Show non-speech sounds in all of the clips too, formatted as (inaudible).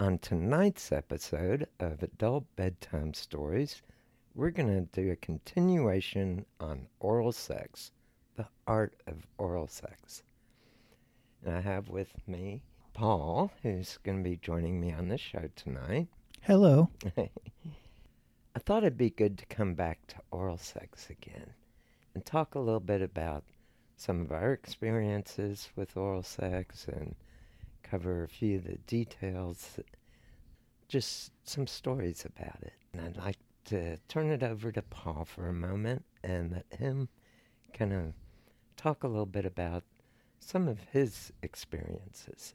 On tonight's episode of Adult Bedtime Stories, we're going to do a continuation on oral sex, the art of oral sex. And I have with me Paul, who's going to be joining me on the show tonight. Hello. (laughs) I thought it'd be good to come back to oral sex again and talk a little bit about some of our experiences with oral sex and cover a few of the details, just some stories about it. And I'd like to turn it over to Paul for a moment and let him kind of talk a little bit about some of his experiences.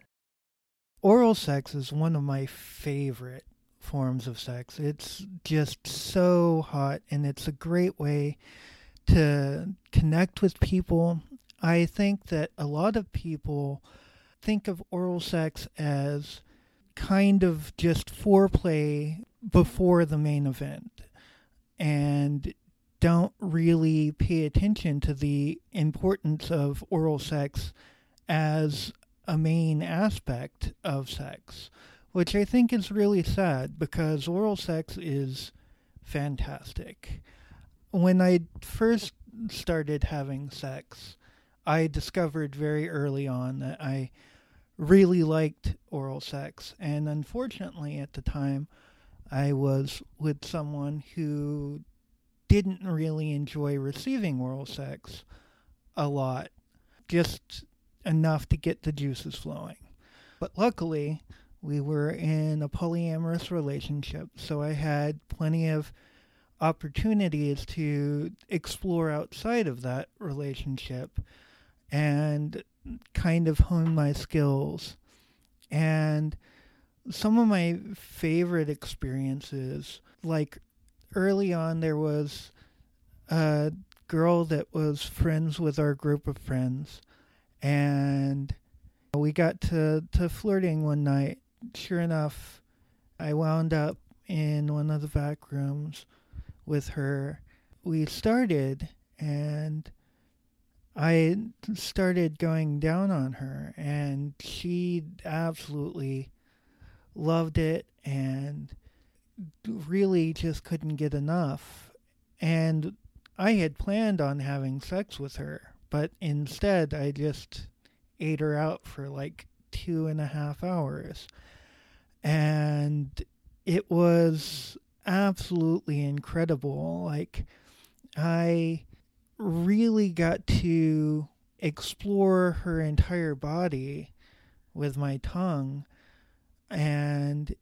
Oral sex is one of my favorite forms of sex. It's just so hot and it's a great way to connect with people. I think that a lot of people think of oral sex as kind of just foreplay before the main event and don't really pay attention to the importance of oral sex as a main aspect of sex, which I think is really sad because oral sex is fantastic. When I first started having sex, I discovered very early on that I really liked oral sex. And unfortunately, at the time, I was with someone who didn't really enjoy receiving oral sex a lot, just enough to get the juices flowing. But luckily, we were in a polyamorous relationship, so I had plenty of opportunities to explore outside of that relationship and kind of hone my skills. And some of my favorite experiences, like early on, there was a girl that was friends with our group of friends, and we got to, to flirting one night. Sure enough, I wound up in one of the back rooms with her. We started, and I started going down on her, and she absolutely loved it and really just couldn't get enough. And I had planned on having sex with her, but instead I just ate her out for like two and a half hours. And it was absolutely incredible. Like, I really got to explore her entire body with my tongue and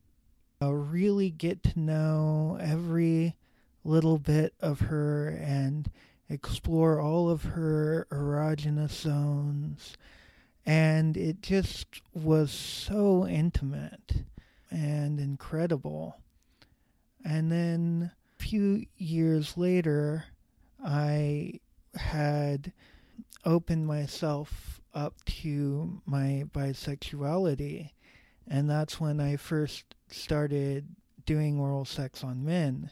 uh, really get to know every little bit of her and explore all of her erogenous zones. And it just was so intimate and incredible. And then a few years later, I had opened myself up to my bisexuality. And that's when I first started doing oral sex on men.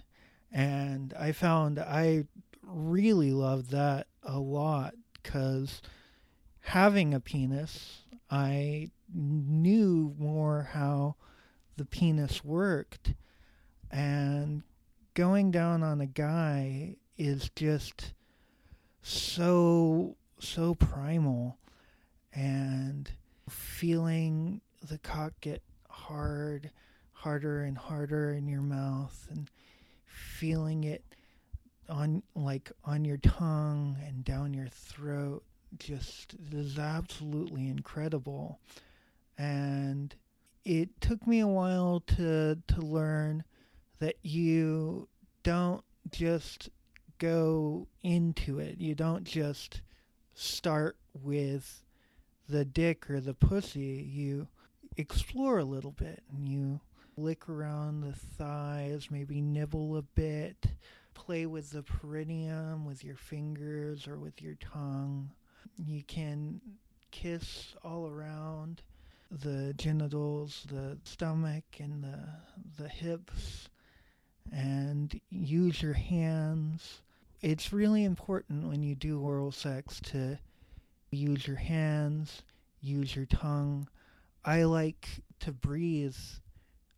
And I found I really loved that a lot because having a penis, I knew more how the penis worked. And going down on a guy is just so, so primal. And feeling the cock get hard, harder and harder in your mouth, and feeling it on like on your tongue and down your throat just is absolutely incredible and it took me a while to to learn that you don't just go into it you don't just start with the dick or the pussy you explore a little bit and you lick around the thighs maybe nibble a bit play with the perineum with your fingers or with your tongue. You can kiss all around the genitals, the stomach, and the, the hips, and use your hands. It's really important when you do oral sex to use your hands, use your tongue. I like to breathe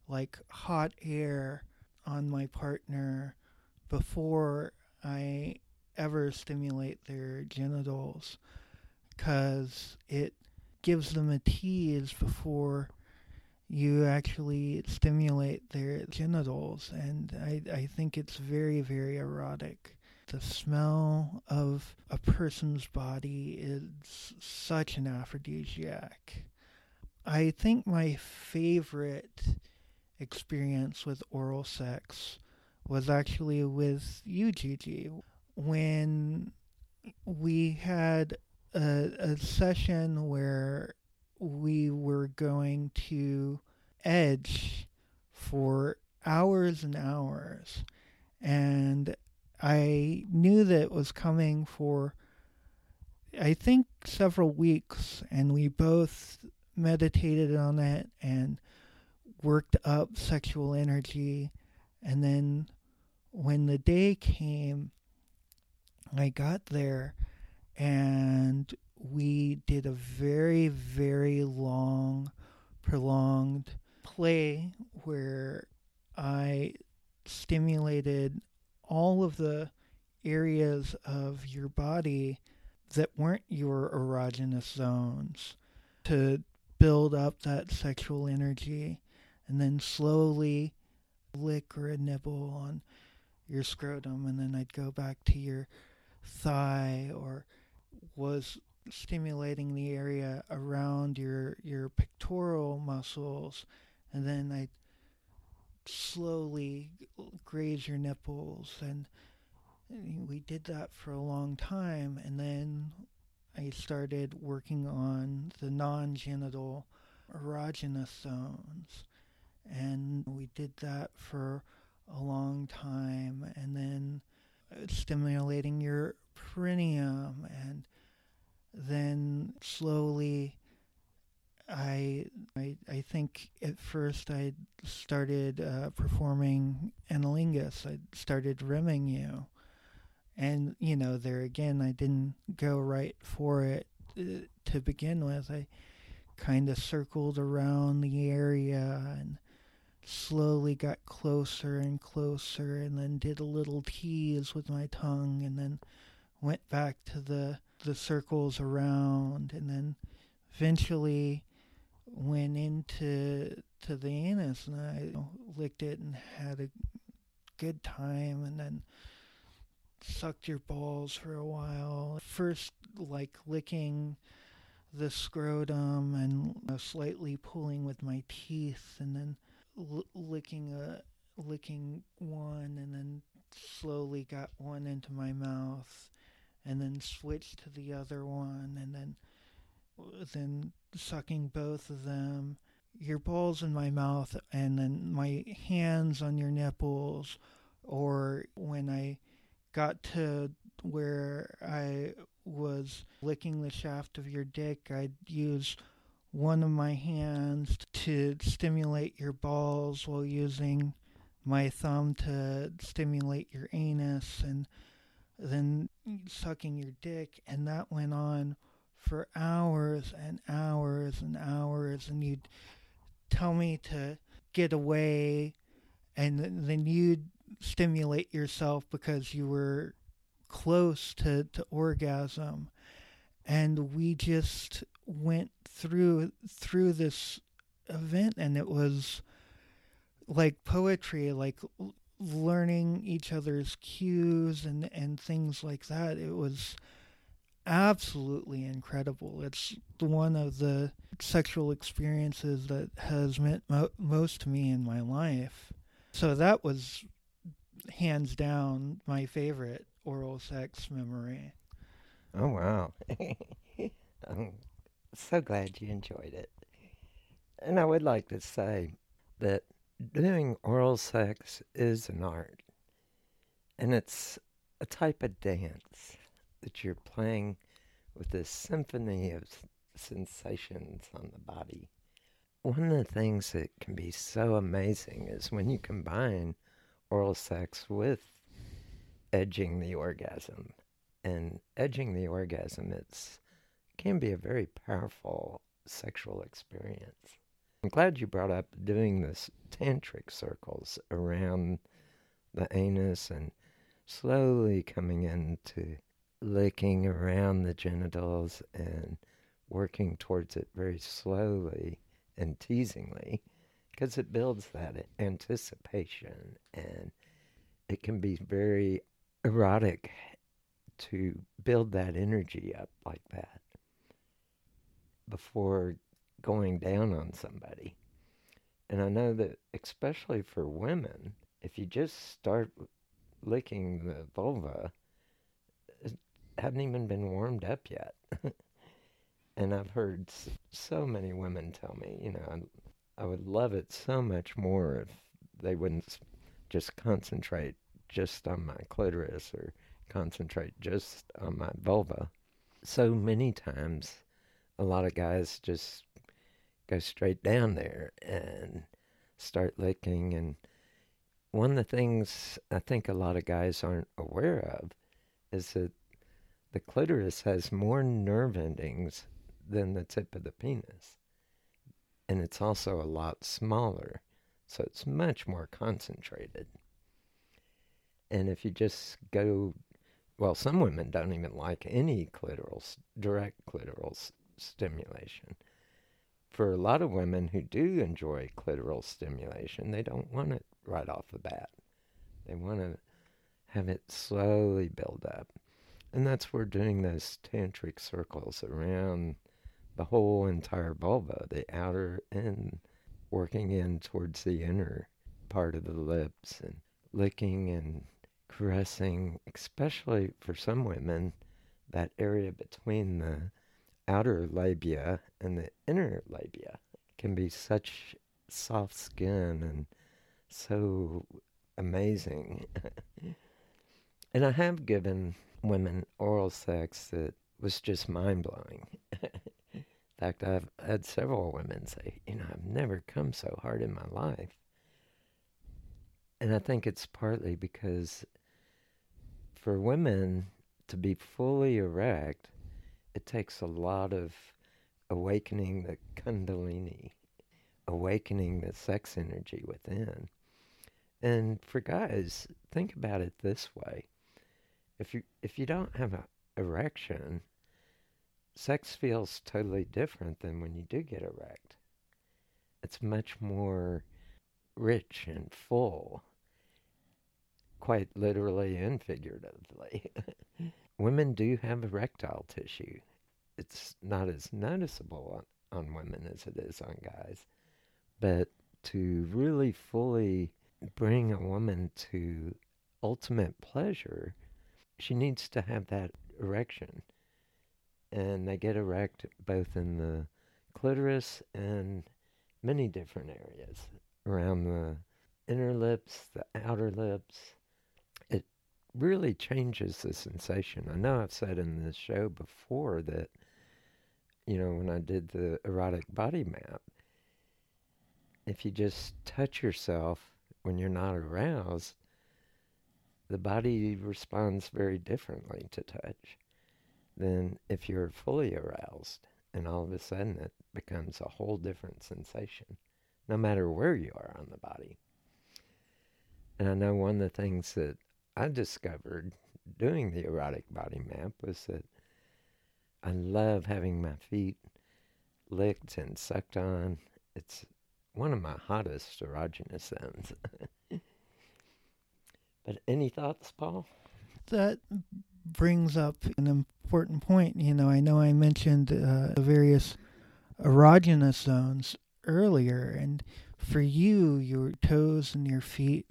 like hot air on my partner before I ever stimulate their genitals because it gives them a tease before you actually stimulate their genitals and I, I think it's very very erotic the smell of a person's body is such an aphrodisiac i think my favorite experience with oral sex was actually with you, Gigi, when we had a, a session where we were going to edge for hours and hours. And I knew that it was coming for, I think, several weeks. And we both meditated on it and worked up sexual energy and then when the day came, I got there and we did a very, very long, prolonged play where I stimulated all of the areas of your body that weren't your erogenous zones to build up that sexual energy and then slowly lick or nibble on your scrotum, and then I'd go back to your thigh or was stimulating the area around your your pectoral muscles, and then I'd slowly graze your nipples, and we did that for a long time, and then I started working on the non-genital erogenous zones and we did that for a long time and then uh, stimulating your perineum and then slowly I, I, I think at first I started uh, performing anilingus. I started rimming you, and you know there again I didn't go right for it uh, to begin with. I kind of circled around the area and slowly got closer and closer and then did a little tease with my tongue and then went back to the the circles around and then eventually went into to the anus and I licked it and had a good time and then sucked your balls for a while. First like licking the scrotum and uh, slightly pulling with my teeth and then l- licking a licking one and then slowly got one into my mouth and then switched to the other one and then then sucking both of them. Your balls in my mouth and then my hands on your nipples or when I got to where I was licking the shaft of your dick, I'd use one of my hands to stimulate your balls while using my thumb to stimulate your anus and then sucking your dick and that went on for hours and hours and hours and you'd tell me to get away and then you'd stimulate yourself because you were close to, to orgasm. And we just went through through this event and it was like poetry like learning each other's cues and and things like that. It was absolutely incredible it's one of the sexual experiences that has meant mo- most to me in my life so that was hands down my favorite oral sex memory Oh, wow. (laughs) I'm so glad you enjoyed it. And I would like to say that doing oral sex is an art. And it's a type of dance that you're playing with this symphony of sensations on the body. One of the things that can be so amazing is when you combine oral sex with edging the orgasm and edging the orgasm it's can be a very powerful sexual experience. I'm glad you brought up doing this tantric circles around the anus and slowly coming into licking around the genitals and working towards it very slowly and teasingly because it builds that anticipation and it can be very erotic to build that energy up like that before going down on somebody. And I know that, especially for women, if you just start licking the vulva, hadn't even been warmed up yet. (laughs) and I've heard so many women tell me, you know, I, I would love it so much more if they wouldn't just concentrate just on my clitoris or concentrate just on my vulva. So many times, a lot of guys just go straight down there and start licking. And one of the things I think a lot of guys aren't aware of is that the clitoris has more nerve endings than the tip of the penis. And it's also a lot smaller, so it's much more concentrated. And if you just go well, some women don't even like any clitoral, direct clitoral stimulation. For a lot of women who do enjoy clitoral stimulation, they don't want it right off the bat. They want to have it slowly build up. And that's where doing those tantric circles around the whole entire vulva, the outer and working in towards the inner part of the lips and licking and caressing, especially for some women, that area between the outer labia and the inner labia can be such soft skin and so amazing. (laughs) and I have given women oral sex that was just mind blowing. (laughs) in fact, I've had several women say, you know, I've never come so hard in my life. And I think it's partly because for women to be fully erect, it takes a lot of awakening the Kundalini awakening the sex energy within. And for guys, think about it this way. If you if you don't have an erection, sex feels totally different than when you do get erect. It's much more rich and full, quite literally and figuratively. (laughs) women do have erectile tissue. It's not as noticeable on, on women as it is on guys. But to really fully bring a woman to ultimate pleasure, she needs to have that erection. And they get erect both in the clitoris and many different areas around the inner lips, the outer lips. It really changes the sensation. I know I've said in this show before that, you know, when I did the erotic body map, if you just touch yourself when you're not aroused, the body responds very differently to touch than if you're fully aroused and all of a sudden it becomes a whole different sensation, no matter where you are on the body. And I know one of the things that I discovered doing the erotic body map was that I love having my feet licked and sucked on. It's one of my hottest erogenous (laughs) zones. But any thoughts, Paul? That brings up an important point. You know, I know I mentioned uh, the various erogenous zones earlier, and for you, your toes and your feet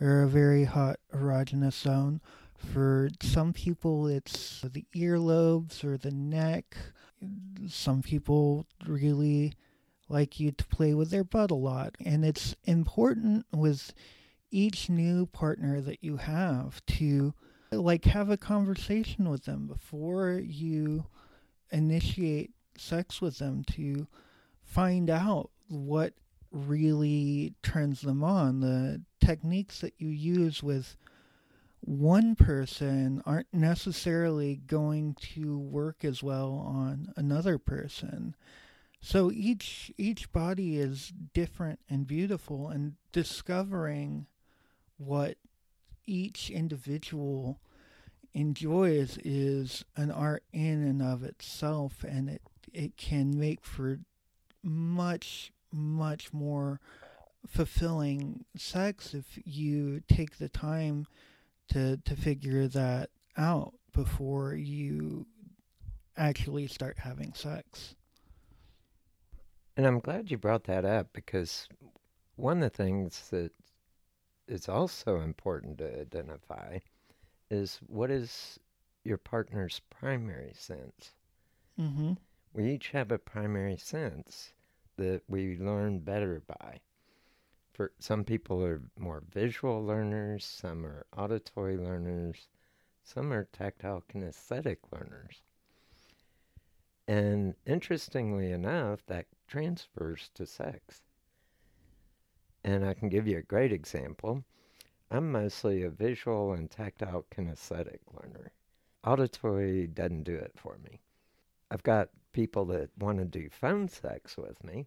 are a very hot erogenous zone. For some people, it's the earlobes or the neck. Some people really like you to play with their butt a lot. And it's important with each new partner that you have to like have a conversation with them before you initiate sex with them to find out what really turns them on. The techniques that you use with one person aren't necessarily going to work as well on another person. So each each body is different and beautiful and discovering what each individual enjoys is an art in and of itself and it it can make for much much more fulfilling sex if you take the time to to figure that out before you actually start having sex. And I'm glad you brought that up because one of the things that is also important to identify is what is your partner's primary sense. Mm-hmm. We each have a primary sense that we learn better by. For some people are more visual learners, some are auditory learners, some are tactile kinesthetic learners. And interestingly enough, that transfers to sex. And I can give you a great example. I'm mostly a visual and tactile kinesthetic learner. Auditory doesn't do it for me. I've got people that want to do phone sex with me,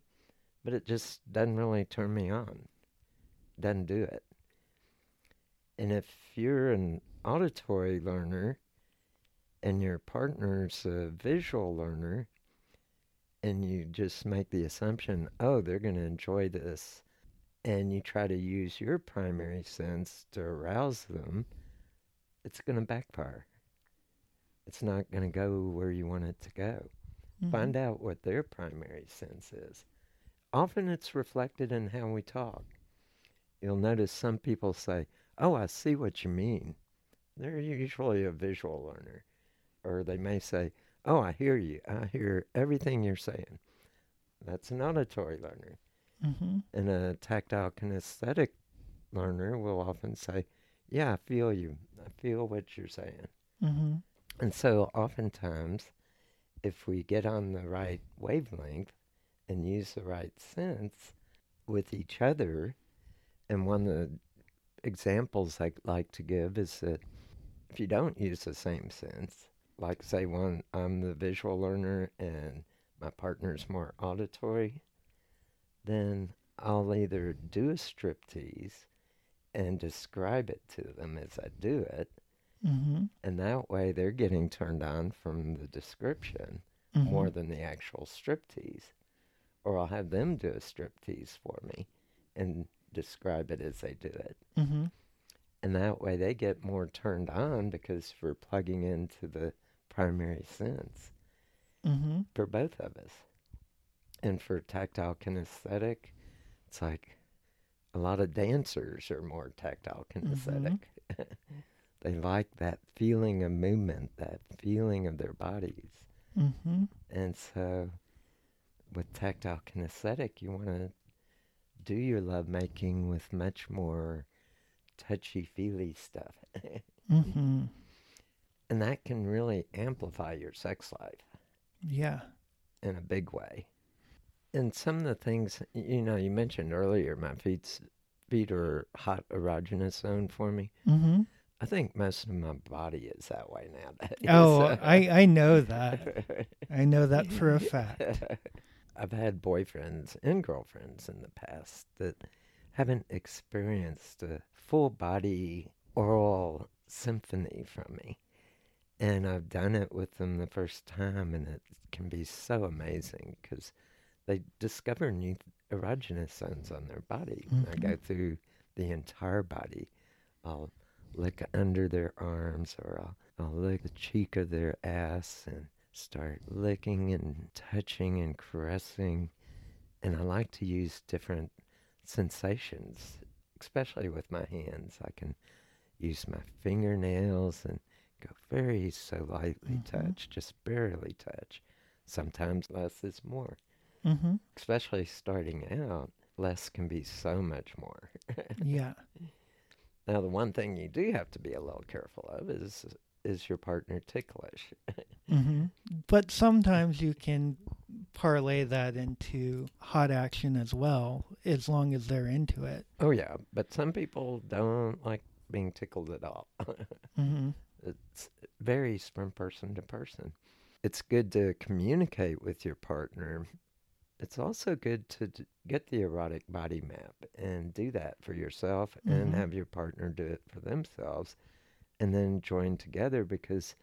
but it just doesn't really turn me on. Doesn't do it. And if you're an auditory learner and your partner's a visual learner, and you just make the assumption, oh, they're going to enjoy this, and you try to use your primary sense to arouse them, it's going to backfire. It's not going to go where you want it to go. Mm-hmm. Find out what their primary sense is. Often it's reflected in how we talk. You'll notice some people say, Oh, I see what you mean. They're usually a visual learner or they may say, Oh, I hear you. I hear everything you're saying. That's an auditory learner. Mm-hmm. And a tactile kinesthetic learner will often say, Yeah, I feel you. I feel what you're saying. Mm-hmm. And so, oftentimes, if we get on the right wavelength and use the right sense with each other, and one of the examples I like to give is that if you don't use the same sense, like say one I'm the visual learner and my partner's more auditory, then I'll either do a striptease and describe it to them as I do it, Mm-hmm. and that way they're getting turned on from the description more than the actual striptease. Or I'll have them do a striptease for me and describe it as they do it. Mm-hmm. And that way they get more turned on because we're plugging into the primary sense Mm-hmm. for both of us. And for tactile kinesthetic, it's like a lot of dancers are more tactile kinesthetic. (laughs) they like that feeling of movement, that feeling of their bodies. Mm-hmm. And so with tactile kinesthetic, you want to do your love making with much more touchy feely stuff. Mm-hmm. (laughs) and that can really amplify your sex life Yeah. in a big way. And some of the things, you know, you mentioned earlier, my feet's, feet are hot erogenous zone for me. Mm-hmm. I think most of my body is that way nowadays. Oh, I I know that. (laughs) I know that for a fact. (laughs) I've had boyfriends and girlfriends in the past that haven't experienced a full body oral symphony from me. And I've done it with them the first time, and it can be so amazing because they discover new erogenous zones on their body. I go mm-hmm. through the entire body. I'll look under their arms, or I'll, I'll lick the cheek of their ass and start licking and touching and caressing. And I like to use different sensations, especially with my hands. I can use my fingernails and go very so lightly mm-hmm. touch, just barely touch. Sometimes less is more. Mm-hmm. Especially starting out, less can be so much more. (laughs) Yeah. now, the one thing you do have to be a little careful of is is your partner ticklish? (laughs) Mm-hmm. But sometimes you can parlay that into hot action as well, as long as they're into it. oh yeah, but some people don't like being tickled at all. (laughs) Mm-hmm. It varies from person to person. It's good to communicate with your partner. It's also good to d- get the erotic body map and do that for yourself and Mhm. have your partner do it for themselves and then join together because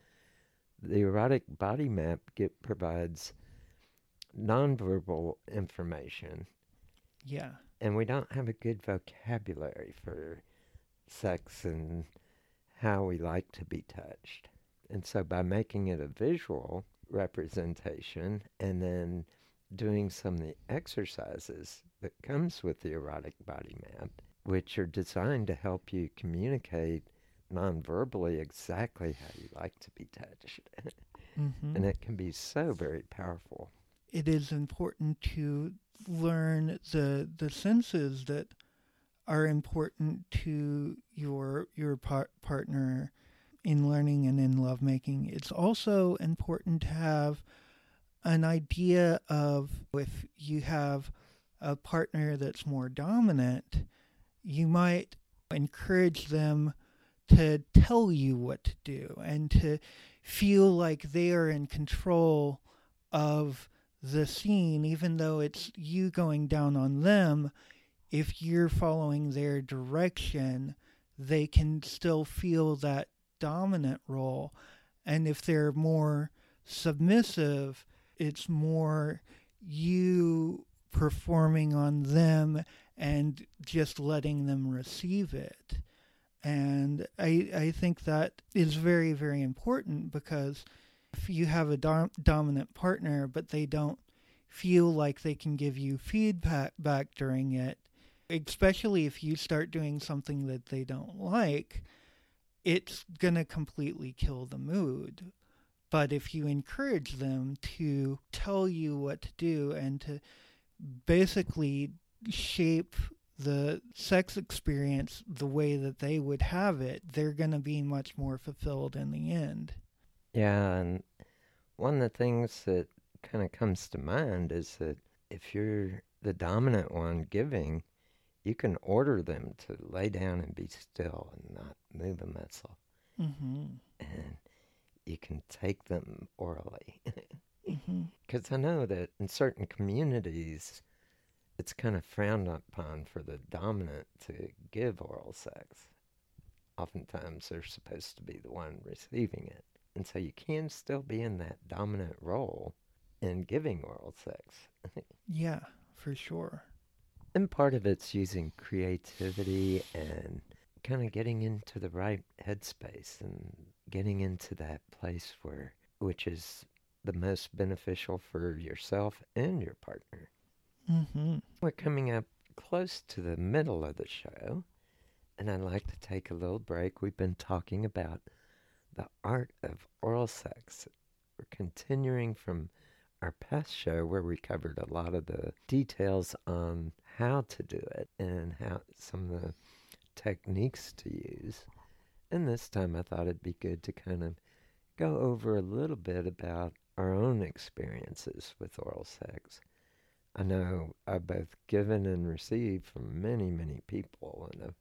the erotic body map get, provides nonverbal information Yeah. and we don't have a good vocabulary for sex and how we like to be touched. And so by making it a visual representation and then doing some of the exercises that comes with the erotic body map, which are designed to help you communicate non-verbally exactly how you like to be touched. Mm-hmm. and it can be so very powerful. it is important to learn the the senses that are important to your your par- partner in learning and in lovemaking. It's also important to have an idea of if you have a partner that's more dominant, you might encourage them to tell you what to do and to feel like they are in control of the scene, even though it's you going down on them. If you're following their direction, they can still feel that dominant role. And if they're more submissive, it's more you performing on them and just letting them receive it. And I, I think that is very, very important because if you have a dom- dominant partner, but they don't feel like they can give you feedback back during it, especially if you start doing something that they don't like, it's going to completely kill the mood. But if you encourage them to tell you what to do and to basically shape the sex experience the way that they would have it, they're going to be much more fulfilled in the end. Yeah, and one of the things that kind of comes to mind is that if you're the dominant one giving, you can order them to lay down and be still and not move a muscle. Mm-hmm. And you can take them orally. (laughs) Mm-hmm. Because I know that in certain communities, it's kind of frowned upon for the dominant to give oral sex. Oftentimes they're supposed to be the one receiving it. And so you can still be in that dominant role in giving oral sex. (laughs) yeah, for sure. And part of it's using creativity and kind of getting into the right headspace and getting into that place where, which is the most beneficial for yourself and your partner. Mm-hmm. We're coming up close to the middle of the show, and I'd like to take a little break. We've been talking about the art of oral sex. We're continuing from our past show where we covered a lot of the details on how to do it and how some of the techniques to use. And this time I thought it'd be good to kind of go over a little bit about our own experiences with oral sex. I know I've both given and received from many, many people and have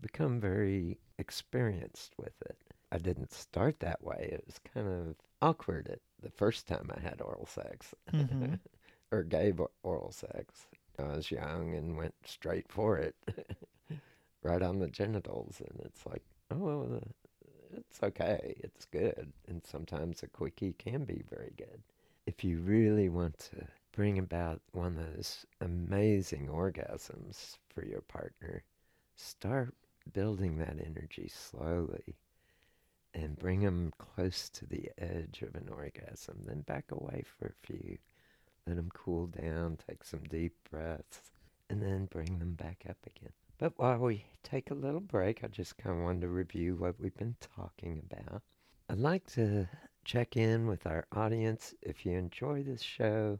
become very experienced with it. I didn't start that way. It was kind of awkward at the first time I had oral sex Mhm. (laughs) or gave oral sex. I was young and went straight for it, (laughs) right on the genitals, and it's like, oh, uh, it's okay, it's good, and sometimes a quickie can be very good. If you really want to bring about one of those amazing orgasms for your partner, start building that energy slowly and bring them close to the edge of an orgasm. Then back away for a few. Let them cool down, take some deep breaths, and then bring them back up again. But while we take a little break, I just kind of wanted to review what we've been talking about. I'd like to check in with our audience. If you enjoy this show,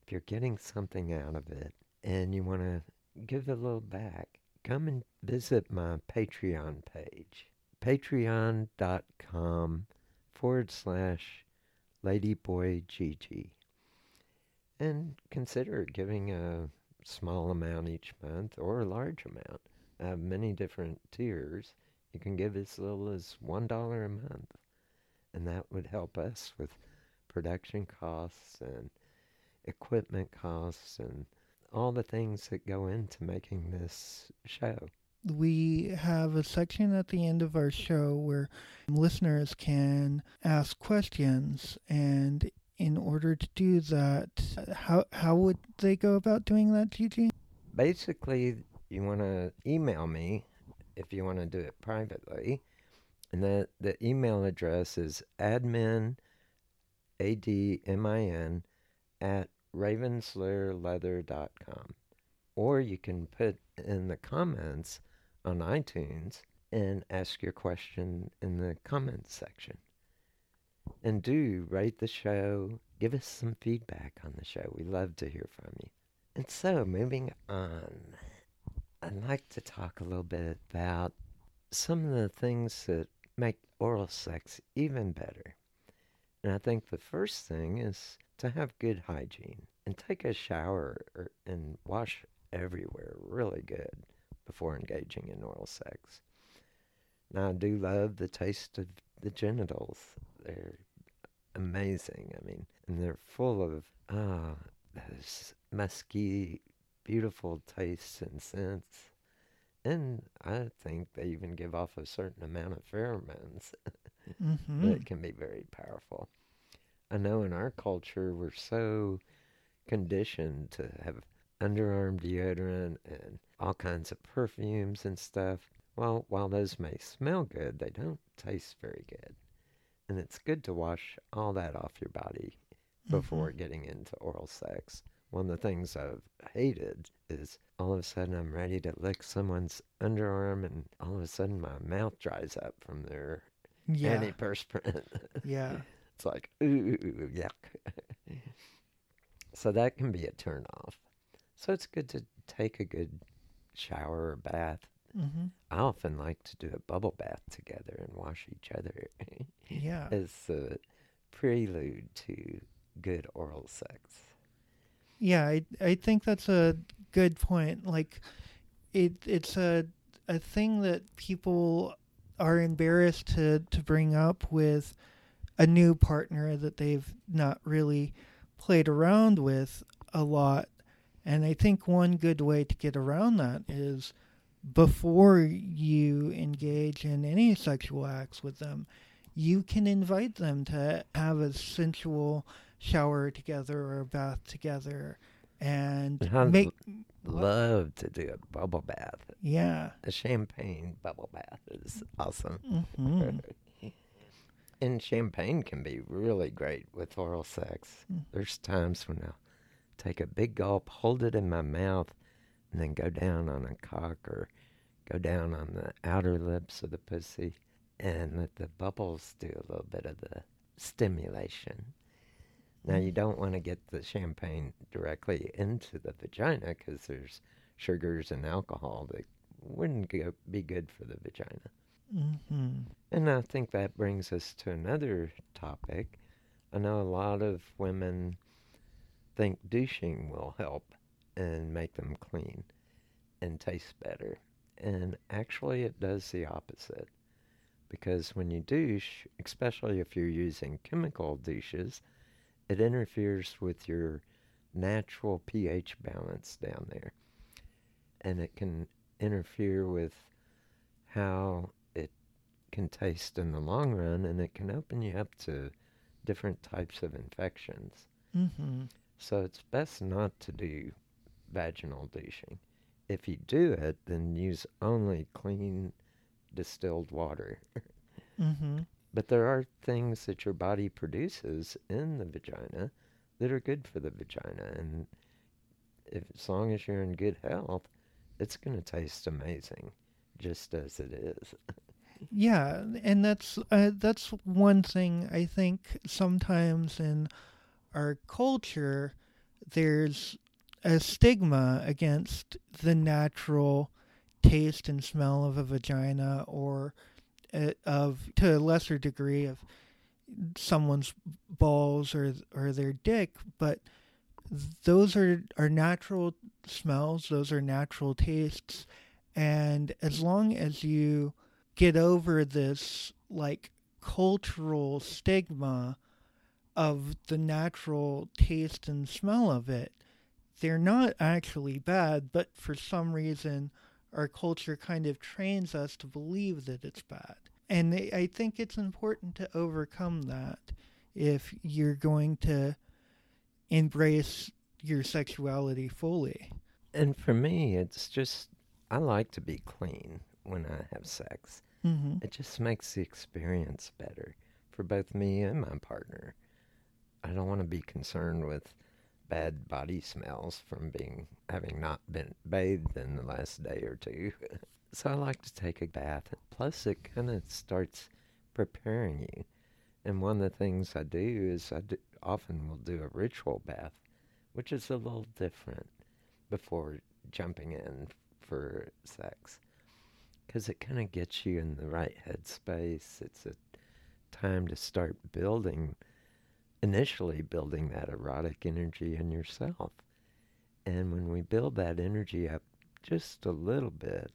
if you're getting something out of it, and you want to give a little back, come and visit my Patreon page patreon.com forward slash ladyboygg and consider giving a small amount each month or a large amount. Have many different tiers. You can give as little as $1 a month, and that would help us with production costs and equipment costs and all the things that go into making this show we have a section at the end of our show where listeners can ask questions and in order to do that how how would they go about doing that Gigi? basically you want to email me if you want to do it privately and the the email address is admin a-d-m-i-n at ravenslayerleather.com or you can put in the comments on iTunes and ask your question in the comments section. And do rate the show, give us some feedback on the show. We love to hear from you. And so, moving on, I'd like to talk a little bit about some of the things that make oral sex even better. And I think the first thing is to have good hygiene and take a shower or, and wash everywhere really good before engaging in oral sex. Now, I do love the taste of the genitals. They're amazing. I mean, and they're full of, ah, those musky, beautiful tastes and scents. And I think they even give off a certain amount of pheromones (laughs) Mm-hmm. that can be very powerful. I know in our culture, we're so conditioned to have underarm deodorant and all kinds of perfumes and stuff. Well, while those may smell good, they don't taste very good. And it's good to wash all that off your body mm-hmm. before getting into oral sex. One of the things I've hated is all of a sudden I'm ready to lick someone's underarm and all of a sudden my mouth dries up from their Yeah. antiperspirant. Yeah. (laughs) It's like, ooh, yuck. (laughs) so that can be a turn off. So it's good to take a good shower or bath. Mm-hmm. I often like to do a bubble bath together and wash each other Yeah. (laughs) as a prelude to good oral sex. Yeah, I I think that's a good point. Like it it's a a thing that people are embarrassed to to bring up with a new partner that they've not really played around with a lot And I think one good way to get around that is before you engage in any sexual acts with them, you can invite them to have a sensual shower together or a bath together and (laughs) I make love to do a bubble bath. yeah A champagne bubble bath is awesome. hmm (laughs) and champagne can be really great with oral sex. Mm. There's times when I'll take a big gulp, hold it in my mouth, and then go down on a cock or go down on the outer lips of the pussy and let the bubbles do a little bit of the stimulation. Now, you don't want to get the champagne directly into the vagina because there's sugars and alcohol that wouldn't go, be good for the vagina. hmm And I think that brings us to another topic. I know a lot of women think douching will help and make them clean and taste better. And actually, it does the opposite. Because when you douche, especially if you're using chemical douches, it interferes with your natural pH balance down there. And it can interfere with how it can taste in the long run, and it can open you up to different types of infections. hmm So it's best not to do vaginal douching. If you do it, then use only clean distilled water. (laughs) hmm But there are things that your body produces in the vagina that are good for the vagina, and if, as long as you're in good health, it's going to taste amazing, just as it is. (laughs) Yeah, and that's uh, that's one thing I think sometimes in our culture there's a stigma against the natural taste and smell of a vagina or uh, of to a lesser degree of someone's balls or or their dick, but those are are natural smells, those are natural tastes, and as long as you get over this like cultural stigma of the natural taste and smell of it. They're not actually bad, but for some reason, our culture kind of trains us to believe that it's bad. And I I think it's important to overcome that if you're going to embrace your sexuality fully. And for me, it's just, I like to be clean when I have sex. hmm It just makes the experience better for both me and my partner. I don't want to be concerned with bad body smells from being having not been bathed in the last day or two. (laughs) so I like to take a bath. Plus, it kind of starts preparing you. And one of the things I do is I do, often will do a ritual bath, which is a little different before jumping in for sex because it kind of gets you in the right headspace. It's a time to start building, initially building that erotic energy in yourself. And when we build that energy up just a little bit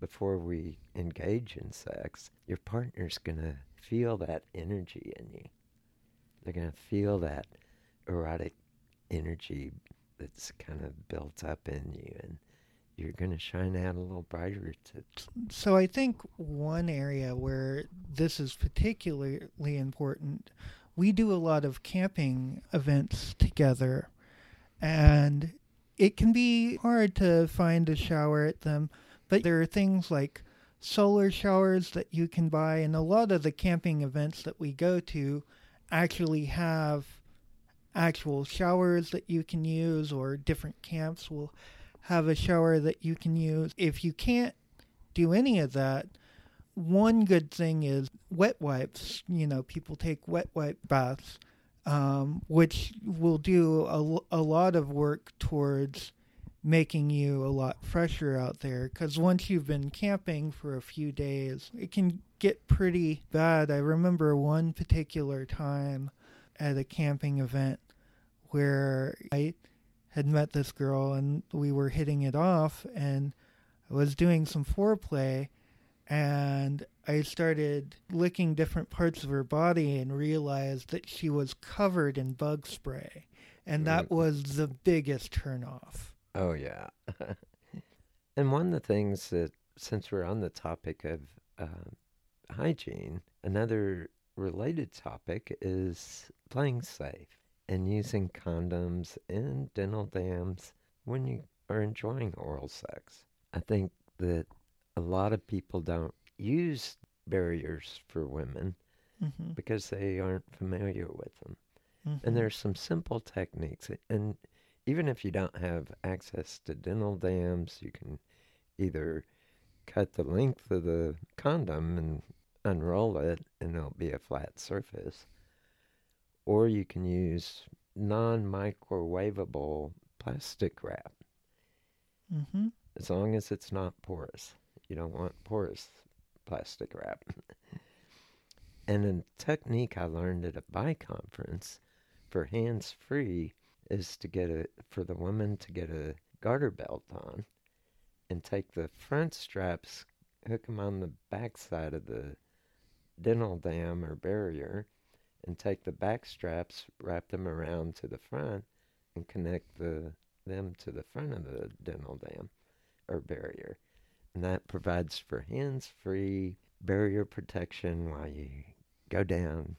before we engage in sex, your partner's going to feel that energy in you. They're going to feel that erotic energy that's kind of built up in you. And you're going to shine out a little brighter to So I think one area where this is particularly important, we do a lot of camping events together, and it can be hard to find a shower at them, but there are things like solar showers that you can buy, and a lot of the camping events that we go to actually have actual showers that you can use, or different camps will have a shower that you can use. If you can't do any of that, one good thing is wet wipes. You know, people take wet wipe baths, um, which will do a, a lot of work towards making you a lot fresher out there. Because once you've been camping for a few days, it can get pretty bad. I remember one particular time at a camping event where I had met this girl and we were hitting it off and I was doing some foreplay and I started licking different parts of her body and realized that she was covered in bug spray. And that was the biggest turnoff. Oh, yeah. (laughs) and one of the things that, since we're on the topic of um hygiene, another related topic is playing safe and using condoms and dental dams when you are enjoying oral sex. I think that a lot of people don't use barriers for women hmm because they aren't familiar with them. hmm And there's some simple techniques. And even if you don't have access to dental dams, you can either cut the length of the condom and unroll it, and it'll be a flat surface. Or you can use non microwavable plastic wrap, hmm as long as it's not porous. You don't want porous plastic wrap. and a technique I learned at a bi conference for hands free is to get a for the woman to get a garter belt on and take the front straps, hook them on the back side of the dental dam or barrier, and take the back straps, wrap them around to the front, and connect the them to the front of the dental dam or barrier. And that provides for hands free barrier protection while you go down.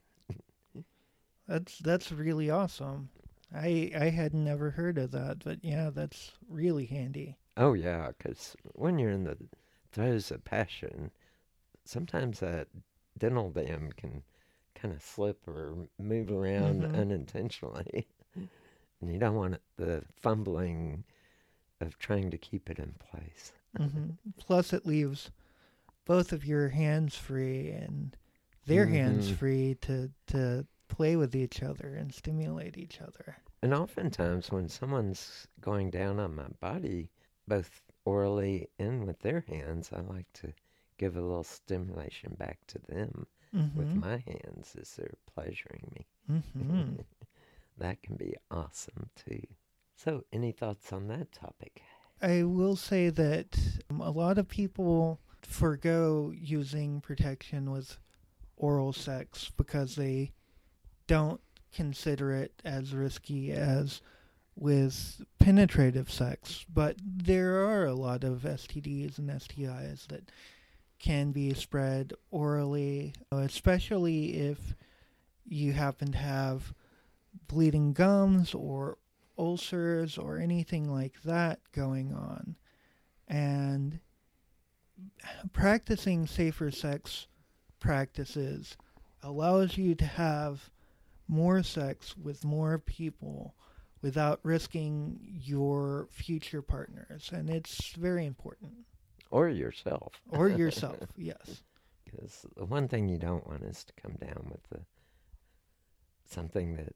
That's that's really awesome. I I had never heard of that, but yeah, that's really handy. Oh, yeah, because when you're in the throes of passion, sometimes that dental dam can kind of slip or move around Mhm. unintentionally. and you don't want the fumbling of trying to keep it in place. Hmm Plus, it leaves both of your hands free and their hands Mhm. free to to play with each other and stimulate each other. And oftentimes, when someone's going down on my body, both orally and with their hands, I like to give a little stimulation back to them with hmm my hands as they're pleasuring me. hmm (laughs) that can be awesome too. So, any thoughts on that topic? I will say that um, a lot of people forego using protection with oral sex because they don't consider it as risky as with penetrative sex. But there are a lot of STDs and STIs that can be spread orally, especially if you happen to have bleeding gums or ulcers or anything like that going on. And practicing safer sex practices allows you to have more sex with more people without risking your future partners. And it's very important. Or yourself. (laughs) Or yourself, (laughs) yes. Because the one thing you don't want is to come down with the, something that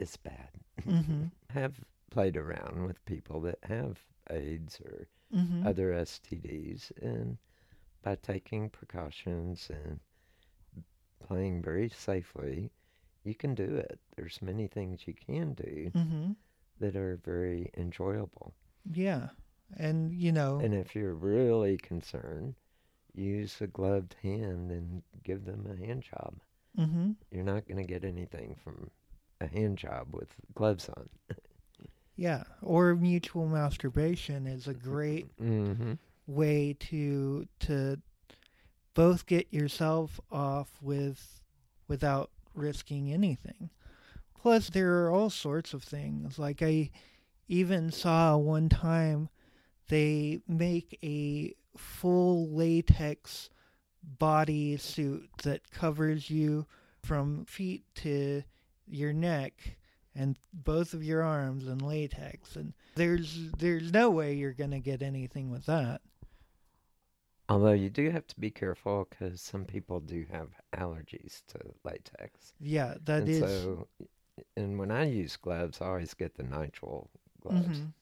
is bad. hmm (laughs) have played around with people that have AIDS or hmm other STDs, and by taking precautions and playing very safely, you can do it. There's many things you can do hmm that are very enjoyable. Yeah. And, you know, And if you're really concerned, use a gloved hand and give them a hand job. hmm You're not going to get anything from a hand job with gloves on. yeah. Or mutual masturbation is a great (laughs) Mm-hmm. way to to both get yourself off with without risking anything. Plus there are all sorts of things. Like I even saw one time they make a full latex body suit that covers you from feet to your neck and both of your arms in latex and there's there's no way you're going to get anything with that. Although you do have to be careful because some people do have allergies to latex. Yeah, that and is. so, and when I use gloves, I always get the nitrile gloves. Mhm.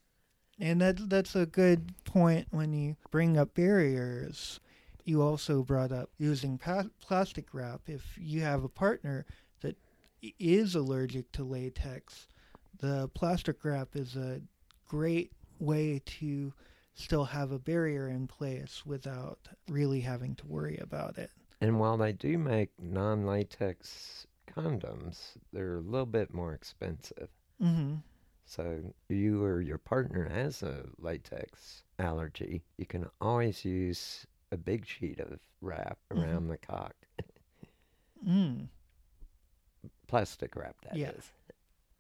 And that that's a good point when you bring up barriers. You also brought up using pa- plastic wrap. If you have a partner is allergic to latex, the plastic wrap is a great way to still have a barrier in place without really having to worry about it. And while they do make non latex condoms, they're a little bit more expensive. Mm-hmm. So you or your partner has a latex allergy, you can always use a big sheet of wrap Mhm. around the cock. (laughs) Mm. Plastic wrap, that is,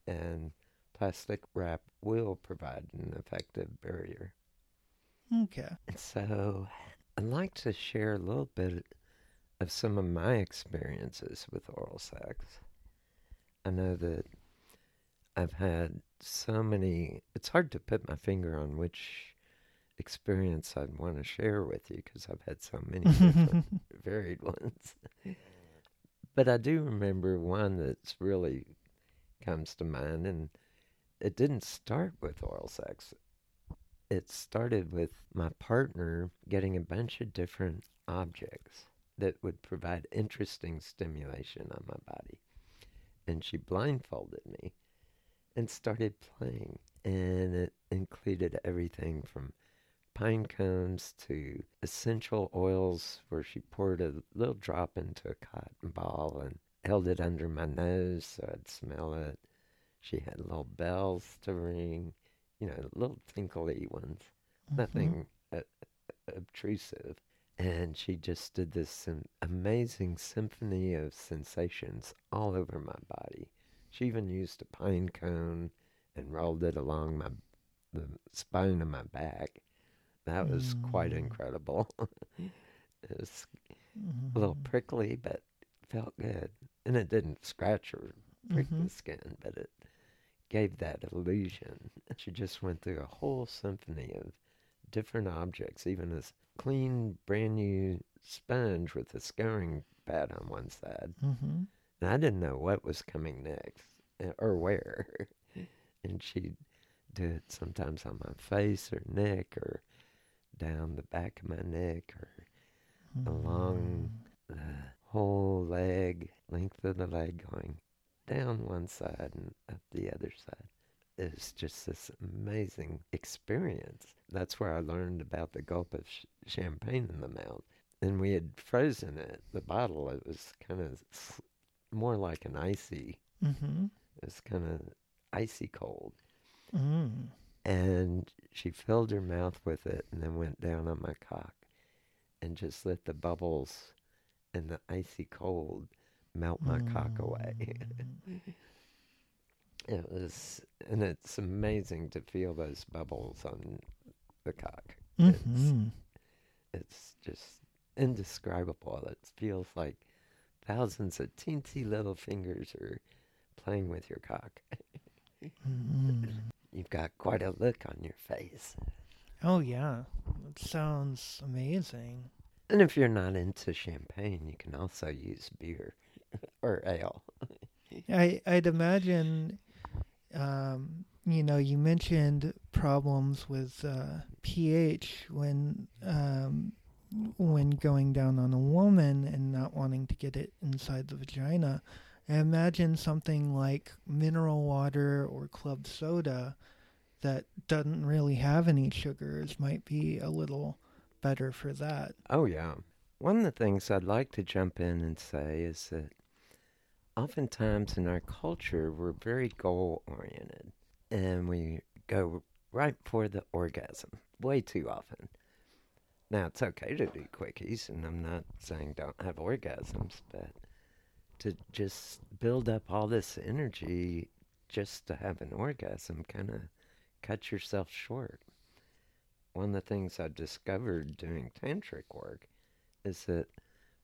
Yeah. And plastic wrap will provide an effective barrier. Okay. So I'd like to share a little bit of some of my experiences with oral sex. I know that I've had so many, it's hard to put my finger on which experience I'd want to share with you because I've had so many (laughs) different varied ones. But I do remember one that's really comes to mind, and it didn't start with oral sex. It started with my partner getting a bunch of different objects that would provide interesting stimulation on my body. And she blindfolded me and started playing. And it included everything from pine cones to essential oils, where she poured a little drop into a cotton ball and held it under my nose so I'd smell it. She had little bells to ring, you know, little tinkly ones, Mhm. nothing uh, obtrusive. And she just did this um, amazing symphony of sensations all over my body. She even used a pine cone and rolled it along my the spine of my back. That was quite Mm. incredible. (laughs) it was Mhm. a little prickly, but felt good. And it didn't scratch or prick Mhm. the skin, but it gave that illusion. She just went through a whole symphony of different objects, even this clean, brand new sponge with a scouring pad on one side. Mhm. And I didn't know what was coming next uh, or where. (laughs) and she'd do it sometimes on my face or neck or down the back of my neck or along the whole leg, length of the leg, going down one side and up the other side. It's just this amazing experience. That's where I learned about the gulp of sh- champagne in the mouth. And we had frozen it, the bottle. It was kind of s- more like an icy, Mhm. it was kind of icy cold. Mm. And she filled her mouth with it and then went down on my cock and just let the bubbles and the icy cold melt my cock away. Mm. (laughs) it was, and it's amazing to feel those bubbles on the cock. It's, Mhm. it's just indescribable. It feels like thousands of teensy little fingers are playing with your cock. (laughs) Mhm. You've got quite a look on your face. Oh yeah, that sounds amazing. And if you're not into champagne, you can also use beer (laughs) or ale. (laughs) I I'd imagine, um, you know, you mentioned problems with uh, pH when um, when going down on a woman and not wanting to get it inside the vagina. Imagine something like mineral water or club soda that doesn't really have any sugars might be a little better for that. Oh, yeah. One of the things I'd like to jump in and say is that oftentimes in our culture, we're very goal oriented and we go right for the orgasm way too often. Now, it's okay to do quickies, and I'm not saying don't have orgasms, but to just build up all this energy just to have an orgasm kind of cut yourself short. One of the things I discovered doing tantric work is that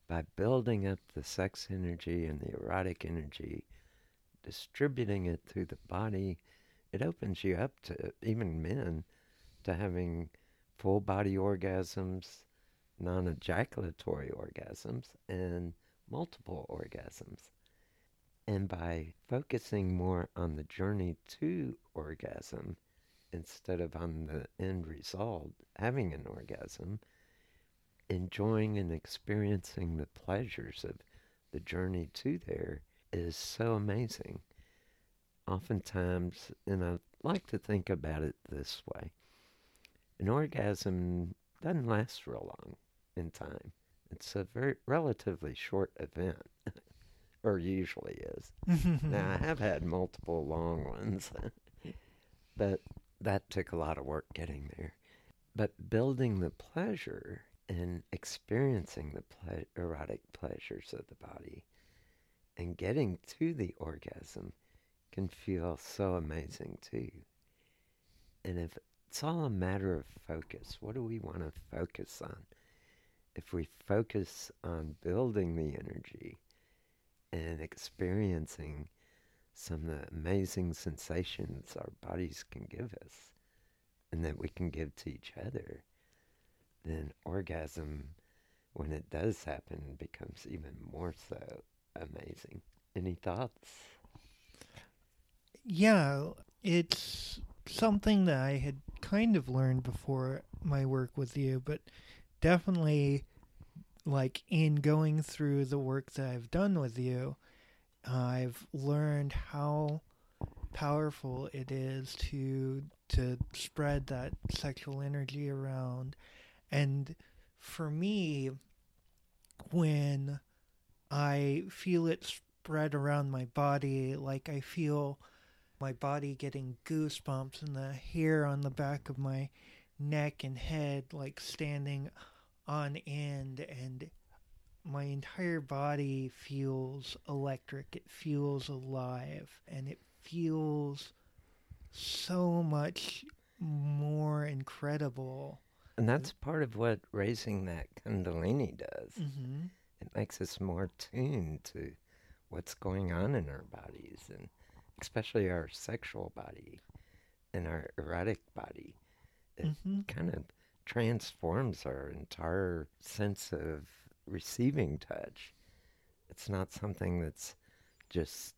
by building up the sex energy and the erotic energy, distributing it through the body, it opens you up to even men to having full body orgasms, non ejaculatory orgasms, and multiple orgasms. And by focusing more on the journey to orgasm instead of on the end result, having an orgasm, enjoying and experiencing the pleasures of the journey to there is so amazing. Oftentimes, and I like to think about it this way an orgasm doesn't last real long in time. It's a very relatively short event. (laughs) or usually is. now, I have had multiple long ones, (laughs) but that took a lot of work getting there. But building the pleasure and experiencing the ple- erotic pleasures of the body and getting to the orgasm can feel so amazing too. And if it's all a matter of focus, what do we want to focus on? If we focus on building the energy and experiencing some of the amazing sensations our bodies can give us and that we can give to each other, then orgasm, when it does happen, becomes even more so amazing. Any thoughts? Yeah, it's something that I had kind of learned before my work with you, but definitely like in going through the work that I've done with you, I've learned how powerful it is to to spread that sexual energy around. And for me when I feel it spread around my body like I feel my body getting goosebumps and the hair on the back of my neck and head like standing on end and my entire body feels electric it feels alive and it feels so much more incredible and that's part of what raising that kundalini does mm-hmm. it makes us more tuned to what's going on in our bodies and especially our sexual body and our erotic body. It mm-hmm. kind of transforms our entire sense of receiving touch. It's not something that's just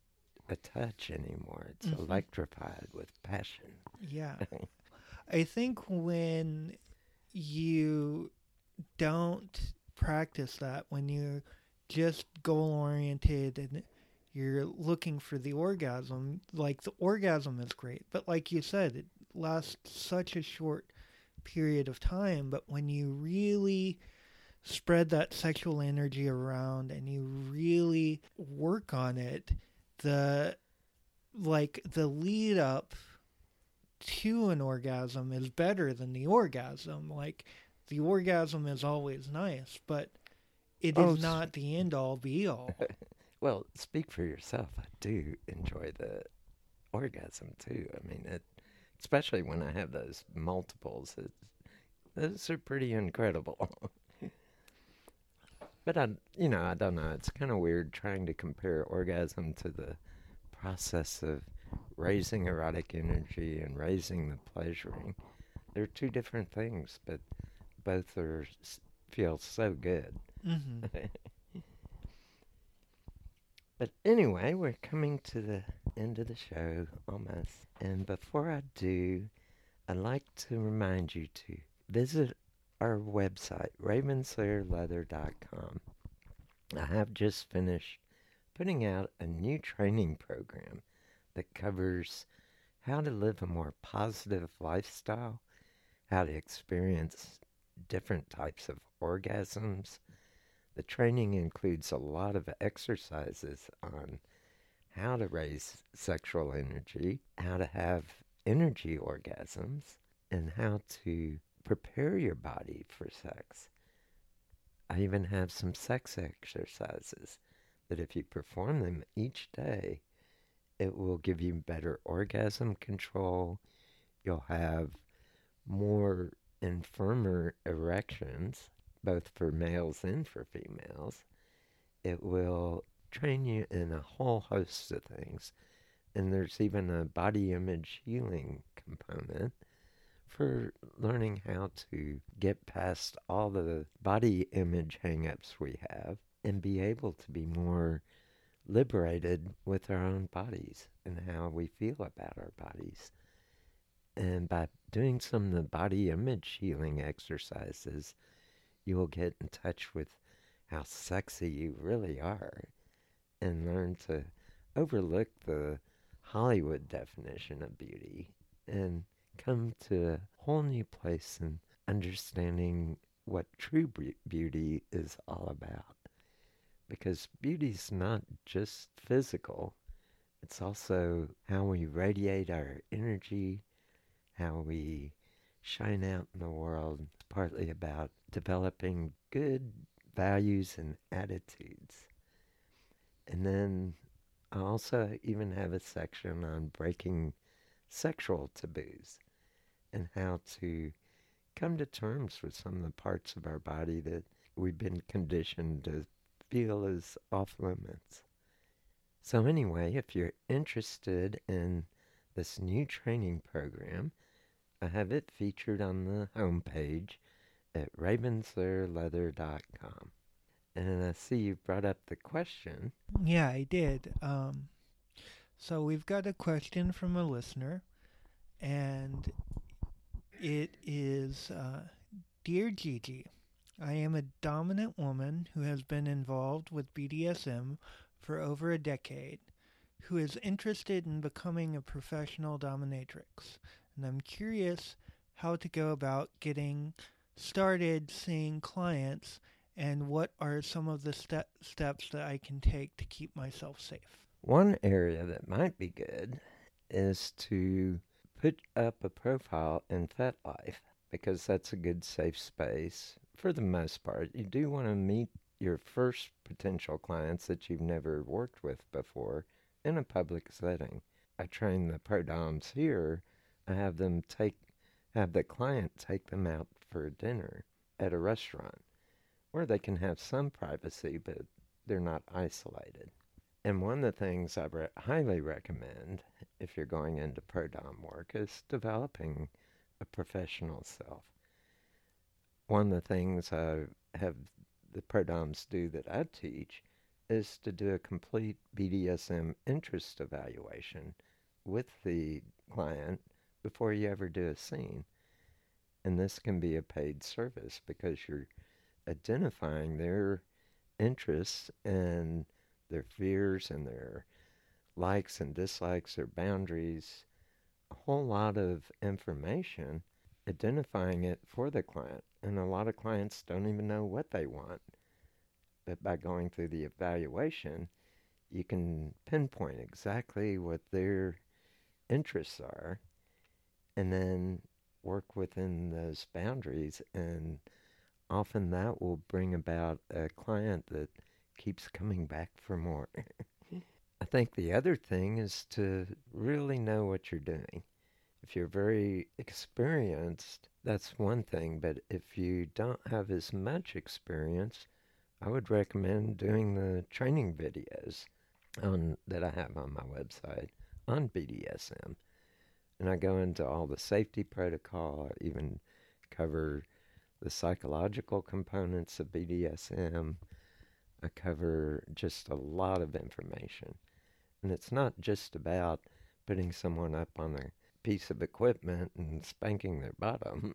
a touch anymore. It's mm-hmm. electrified with passion. Yeah. (laughs) I think when you don't practice that, when you're just goal oriented and you're looking for the orgasm, like the orgasm is great, but like you said, it lasts such a short period of time. But when you really spread that sexual energy around and you really work on it, the like the lead up to an orgasm is better than the orgasm. Like the orgasm is always nice, but it oh, is not the end all be all. (laughs) Well, speak for yourself. I do enjoy the orgasm too. I mean, it, especially when I have those multiples. It, those are pretty incredible. (laughs) but I, you know, I don't know. It's kind of weird trying to compare orgasm to the process of raising erotic energy and raising the pleasuring. They're two different things, but both are feel so good. Mm-hmm. (laughs) But anyway, we're coming to the end of the show almost. And before I do, I'd like to remind you to visit our website, ravenslayerleather.com. I have just finished putting out a new training program that covers how to live a more positive lifestyle, how to experience different types of orgasms, the training includes a lot of exercises on how to raise sexual energy, how to have energy orgasms, and how to prepare your body for sex. I even have some sex exercises that if you perform them each day, it will give you better orgasm control. You'll have more and firmer erections both for males and for females. It will train you in a whole host of things. And there's even a body image healing component for learning how to get past all the body image hangups we have and be able to be more liberated with our own bodies and how we feel about our bodies. And by doing some of the body image healing exercises, you will get in touch with how sexy you really are and learn to overlook the Hollywood definition of beauty and come to a whole new place in understanding what true beauty is all about. because beauty's not just physical, it's also how we radiate our energy, how we shine out in the world. Partly about developing good values and attitudes. And then I also even have a section on breaking sexual taboos and how to come to terms with some of the parts of our body that we've been conditioned to feel as off limits. So, anyway, if you're interested in this new training program, I have it featured on the homepage at ravenslayerleather.com. And I see you brought up the question. Yeah, I did. Um, so we've got a question from a listener, and it is uh, Dear Gigi, I am a dominant woman who has been involved with BDSM for over a decade, who is interested in becoming a professional dominatrix, and I'm curious how to go about getting started seeing clients and what are some of the ste- steps that I can take to keep myself safe? One area that might be good is to put up a profile in FetLife because that's a good safe space for the most part. You do want to meet your first potential clients that you've never worked with before in a public setting. I train the pro doms here. I have them take have the client take them out for dinner at a restaurant where they can have some privacy, but they're not isolated. And one of the things I re- highly recommend if you're going into pro dom work is developing a professional self. One of the things I have the pro doms do that I teach is to do a complete BDSM interest evaluation with the client before you ever do a scene. And this can be a paid service because you're identifying their interests and their fears and their likes and dislikes, their boundaries, a whole lot of information, identifying it for the client. And a lot of clients don't even know what they want. But by going through the evaluation, you can pinpoint exactly what their interests are and then work within those boundaries and often that will bring about a client that keeps coming back for more. (laughs) I think the other thing is to really know what you're doing. If you're very experienced, that's one thing, but if you don't have as much experience, I would recommend doing the training videos on that I have on my website on BDSM. And I go into all the safety protocol, I even cover the psychological components of BDSM. I cover just a lot of information. And it's not just about putting someone up on a piece of equipment and spanking their bottom.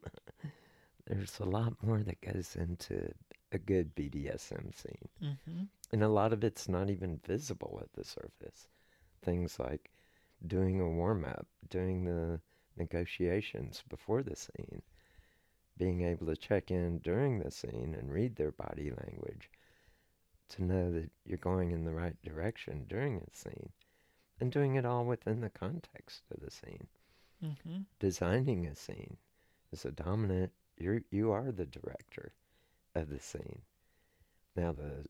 (laughs) There's a lot more that goes into a good BDSM scene. Mm-hmm. And a lot of it's not even visible at the surface. Things like doing a warm up, doing the negotiations before the scene, being able to check in during the scene and read their body language to know that you're going in the right direction during a scene and doing it all within the context of the scene. Mm-hmm. Designing a scene as a dominant, you you are the director of the scene. Now the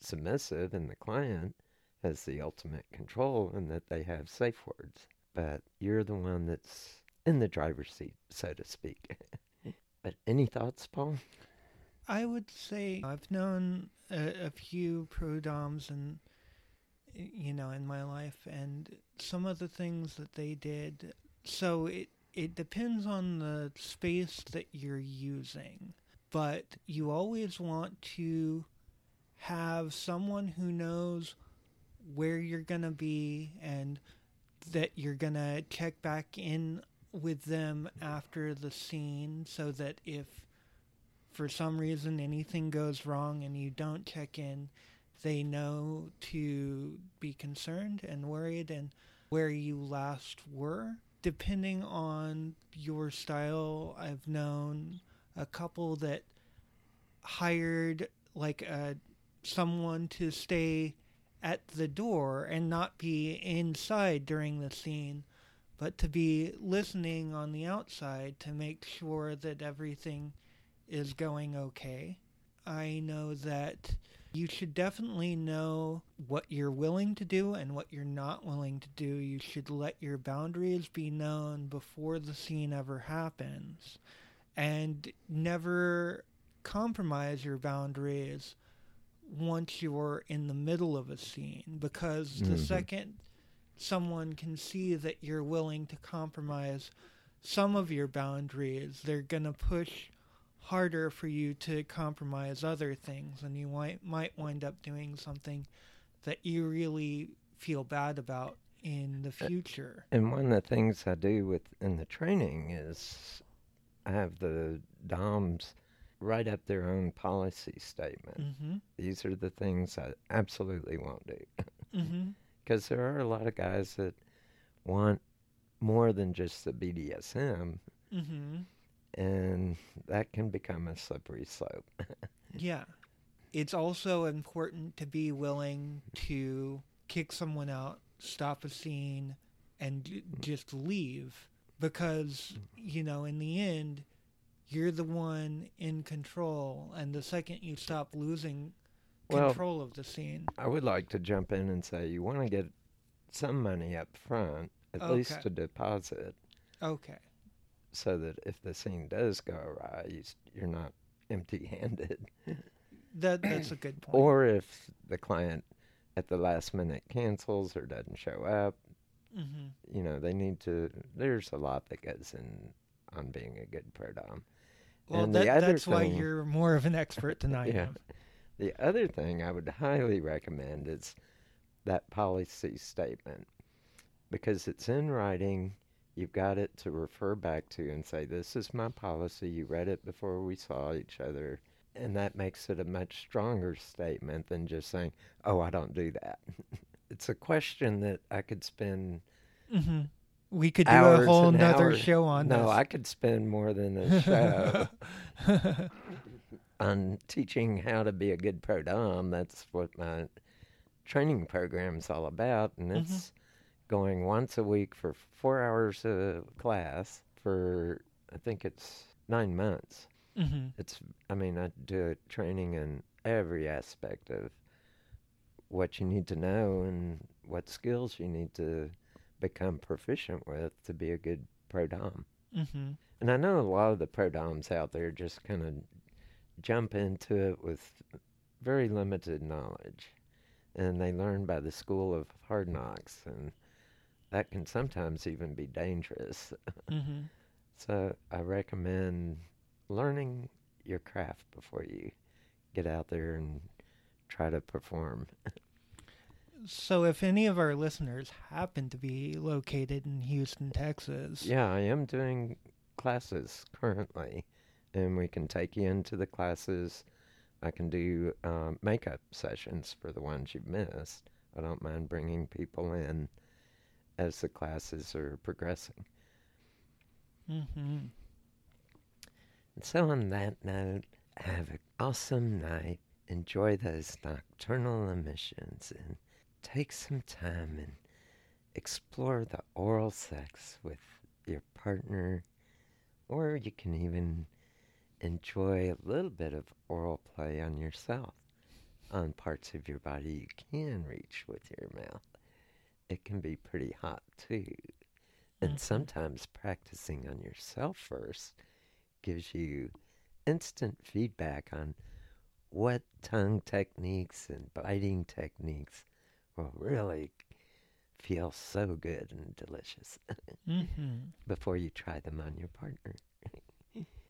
submissive and the client has the ultimate control in that they have safe words, but you're the one that's in the driver's seat, so to speak. (laughs) But any thoughts, Paul? I would say I've known a, a few pro doms and you know in my life, and some of the things that they did. So it it depends on the space that you're using, but you always want to have someone who knows where you're gonna be and that you're gonna check back in with them after the scene so that if for some reason anything goes wrong and you don't check in, they know to be concerned and worried and where you last were. Depending on your style, I've known a couple that hired like a someone to stay at the door and not be inside during the scene, but to be listening on the outside to make sure that everything is going okay. I know that you should definitely know what you're willing to do and what you're not willing to do. You should let your boundaries be known before the scene ever happens and never compromise your boundaries once you're in the middle of a scene because mm-hmm. the second someone can see that you're willing to compromise some of your boundaries, they're going to push harder for you to compromise other things and you might might wind up doing something that you really feel bad about in the future. And one of the things I do with in the training is I have the DOMs write up their own policy statement. Mm-hmm. These are the things I absolutely won't do. Because there are a lot of guys that want more than just the BDSM. Mm-hmm and that can become a slippery slope. (laughs) yeah. It's also important to be willing to kick someone out, stop a scene, and just leave because, you know, in the end, you're the one in control. And the second you stop losing control well, of the scene. I would like to jump in and say you want to get some money up front, at okay. least a deposit. Okay so that if the scene does go awry, you, are not empty-handed. that (clears throat) that's a good point. Or if the client at the last minute cancels or doesn't show up, mm-hmm. you know, they need to. There's a lot that goes in on being a good pro dom. Well, that, that's thing, why you're more of an expert than I (laughs) yeah, am. The other thing I would (laughs) highly recommend is that policy statement because it's in writing You've got it to refer back to and say, This is my policy. You read it before we saw each other. And that makes it a much stronger statement than just saying, Oh, I don't do that. (laughs) it's a question that I could spend. Mm-hmm. We could do a whole nother show on this. no, this. I could spend more than a (laughs) show on teaching how to be a good pro dom. That's what my training program is all about, and mm-hmm. it's going once a week for four hours of class for I think it's nine months. Mm-hmm. It's I mean I do training in every aspect of what you need to know and what skills you need to become proficient with to be a good pro dom. Mm-hmm. And I know a lot of the pro doms out there just kind of jump into it with very limited knowledge, and they learn by the school of hard knocks and that can sometimes even be dangerous. (laughs) Mm-hmm. so I recommend learning your craft before you get out there and try to perform. (laughs) so if any of our listeners happen to be located in Houston, Texas. Yeah, I am doing classes currently, and we can take you into the classes. I can do um, makeup sessions for the ones you've missed. I don't mind bringing people in as the classes are progressing. Mm-hmm. And so, on that note, have an awesome night. Enjoy those nocturnal emissions and take some time and explore the oral sex with your partner, or you can even enjoy a little bit of oral play on yourself on parts of your body you can reach with your mouth it can be pretty hot too. And mm-hmm. sometimes practicing on yourself first gives you instant feedback on what tongue techniques and biting techniques will really feel so good and delicious mm-hmm. (laughs) before you try them on your partner.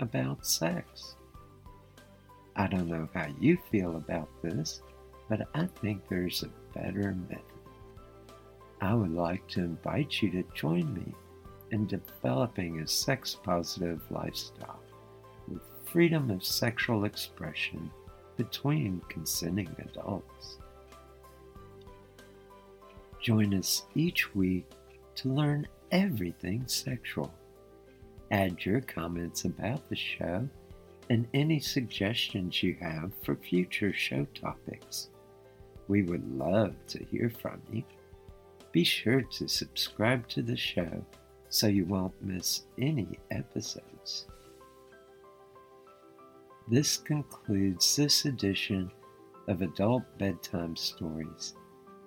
about sex. I don't know how you feel about this, but I think there's a better method. I would like to invite you to join me in developing a sex positive lifestyle with freedom of sexual expression between consenting adults. Join us each week to learn everything sexual. Add your comments about the show and any suggestions you have for future show topics. We would love to hear from you. Be sure to subscribe to the show so you won't miss any episodes. This concludes this edition of Adult Bedtime Stories.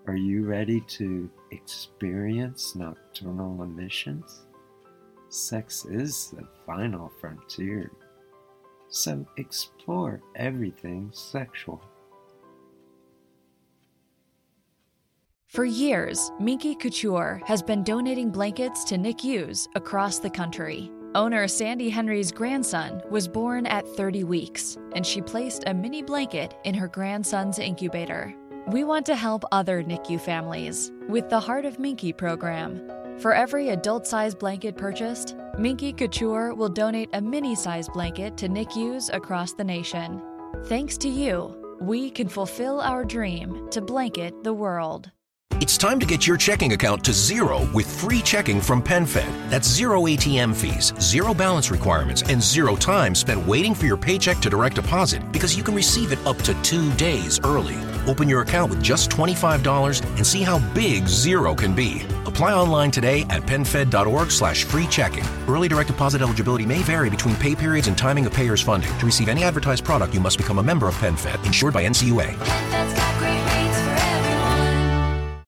Are you ready to experience nocturnal emissions? Sex is the final frontier, so explore everything sexual. For years, Minky Couture has been donating blankets to NICUs across the country. Owner Sandy Henry's grandson was born at 30 weeks, and she placed a mini blanket in her grandson's incubator. We want to help other NICU families with the Heart of Minky program. For every adult sized blanket purchased, Minky Couture will donate a mini sized blanket to NICUs across the nation. Thanks to you, we can fulfill our dream to blanket the world. It's time to get your checking account to zero with free checking from PenFed. That's zero ATM fees, zero balance requirements, and zero time spent waiting for your paycheck to direct deposit because you can receive it up to two days early. Open your account with just $25 and see how big zero can be. Apply online today at PenFed.org slash free checking. Early direct deposit eligibility may vary between pay periods and timing of payer's funding. To receive any advertised product, you must become a member of PenFed, insured by NCUA.